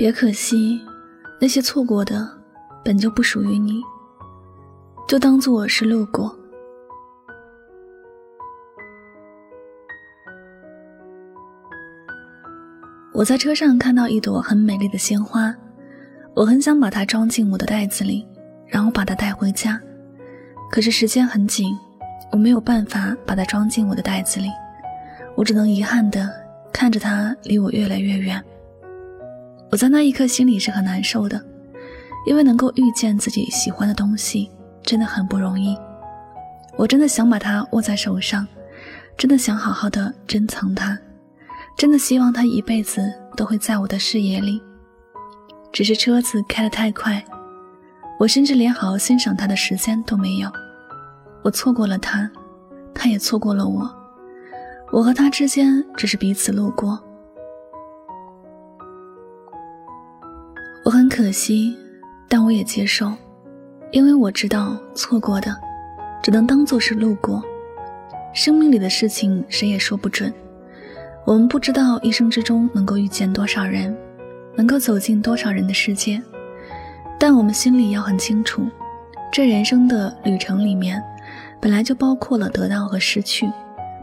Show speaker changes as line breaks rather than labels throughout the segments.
别可惜，那些错过的本就不属于你，就当做是路过。我在车上看到一朵很美丽的鲜花，我很想把它装进我的袋子里，然后把它带回家。可是时间很紧，我没有办法把它装进我的袋子里，我只能遗憾的看着它离我越来越远。我在那一刻心里是很难受的，因为能够遇见自己喜欢的东西真的很不容易。我真的想把它握在手上，真的想好好的珍藏它。真的希望它一辈子都会在我的视野里。只是车子开得太快，我甚至连好好欣赏它的时间都没有。我错过了他，他也错过了我。我和他之间只是彼此路过。我很可惜，但我也接受，因为我知道错过的只能当做是路过。生命里的事情谁也说不准。我们不知道一生之中能够遇见多少人，能够走进多少人的世界，但我们心里要很清楚，这人生的旅程里面，本来就包括了得到和失去，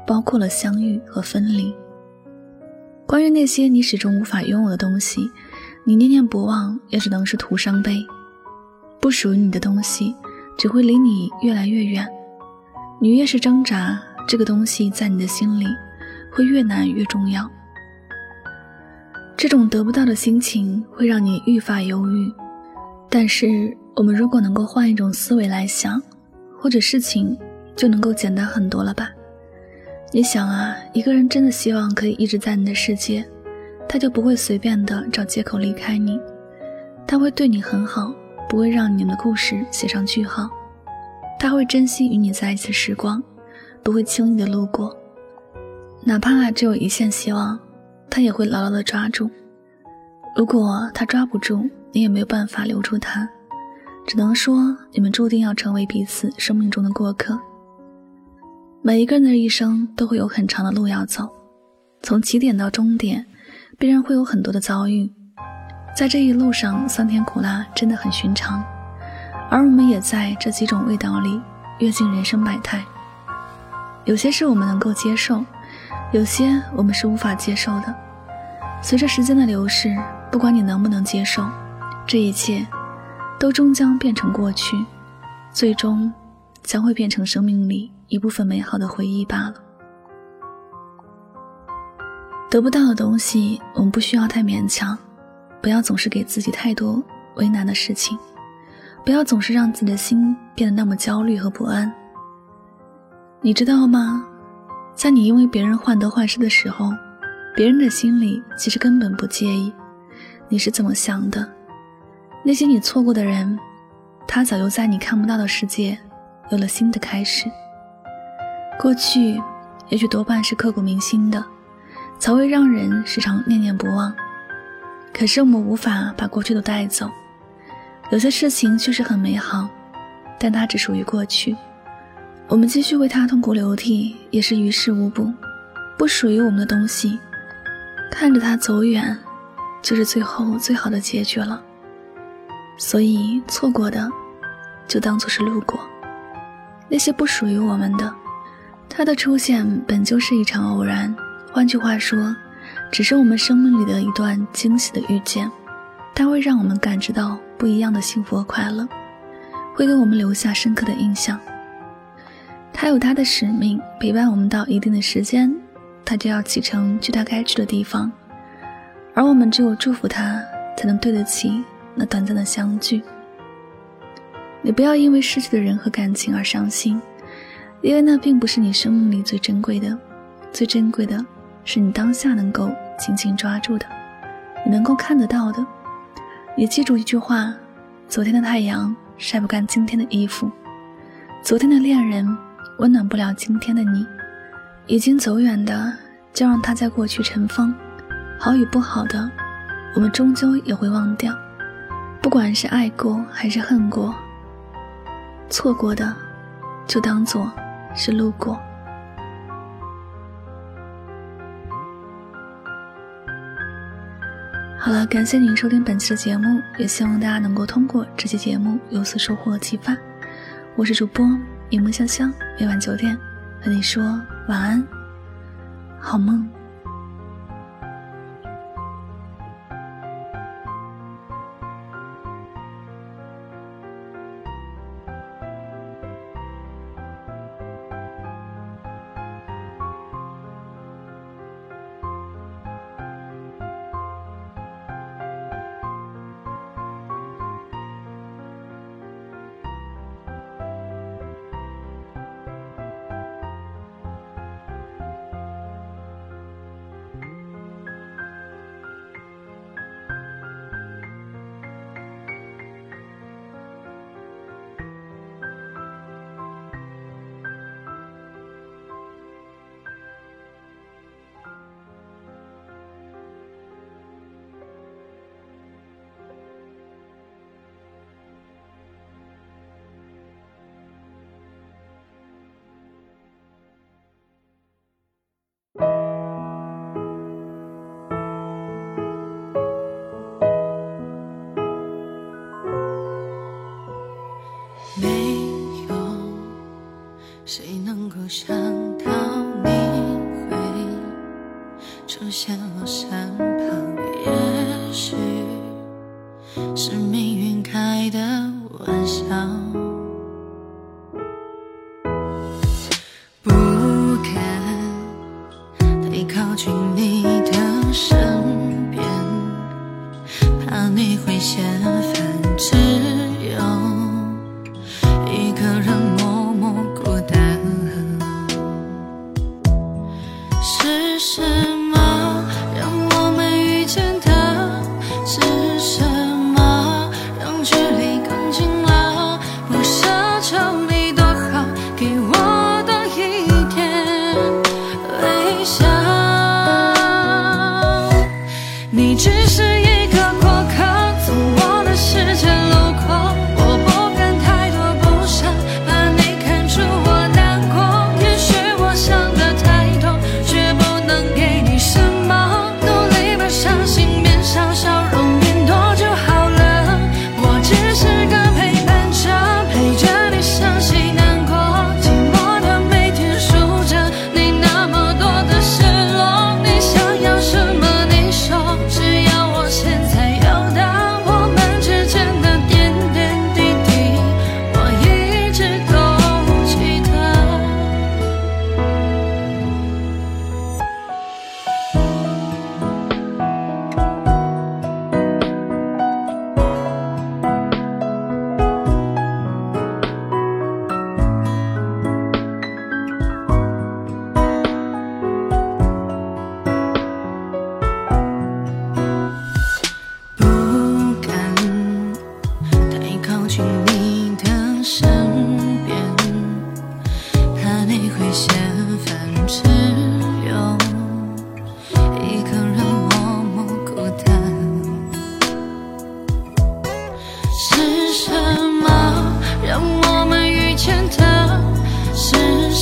包括了相遇和分离。关于那些你始终无法拥有的东西，你念念不忘，也只能是徒伤悲。不属于你的东西，只会离你越来越远。你越是挣扎，这个东西在你的心里。会越难越重要，这种得不到的心情会让你愈发忧郁。但是，我们如果能够换一种思维来想，或者事情就能够简单很多了吧？你想啊，一个人真的希望可以一直在你的世界，他就不会随便的找借口离开你，他会对你很好，不会让你们的故事写上句号，他会珍惜与你在一起的时光，不会轻易的路过。哪怕只有一线希望，他也会牢牢的抓住。如果他抓不住，你也没有办法留住他，只能说你们注定要成为彼此生命中的过客。每一个人的一生都会有很长的路要走，从起点到终点，必然会有很多的遭遇。在这一路上，酸甜苦辣真的很寻常，而我们也在这几种味道里阅尽人生百态。有些事我们能够接受。有些我们是无法接受的。随着时间的流逝，不管你能不能接受，这一切都终将变成过去，最终将会变成生命里一部分美好的回忆罢了。得不到的东西，我们不需要太勉强，不要总是给自己太多为难的事情，不要总是让自己的心变得那么焦虑和不安。你知道吗？在你因为别人患得患失的时候，别人的心里其实根本不介意你是怎么想的。那些你错过的人，他早就在你看不到的世界有了新的开始。过去也许多半是刻骨铭心的，才会让人时常念念不忘。可是我们无法把过去都带走，有些事情确实很美好，但它只属于过去。我们继续为他痛哭流涕，也是于事无补。不属于我们的东西，看着他走远，就是最后最好的结局了。所以错过的，就当做是路过。那些不属于我们的，它的出现本就是一场偶然。换句话说，只是我们生命里的一段惊喜的遇见。它会让我们感知到不一样的幸福和快乐，会给我们留下深刻的印象。他有他的使命，陪伴我们到一定的时间，他就要启程去他该去的地方，而我们只有祝福他，才能对得起那短暂的相聚。你不要因为失去的人和感情而伤心，因为那并不是你生命里最珍贵的，最珍贵的是你当下能够紧紧抓住的，你能够看得到的。也记住一句话：昨天的太阳晒不干今天的衣服，昨天的恋人。温暖不了今天的你，已经走远的，就让它在过去尘封。好与不好的，我们终究也会忘掉。不管是爱过还是恨过，错过的，就当做是路过。好了，感谢您收听本期的节目，也希望大家能够通过这期节目有所收获和启发。我是主播柠檬香香，每晚九点和你说晚安，好梦。
谁能够想到你会出现我身边？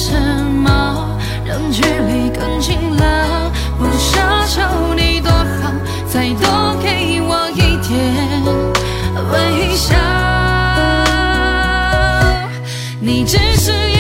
什么？让距离更近了？不奢求你多好，再多给我一点微笑。你只是。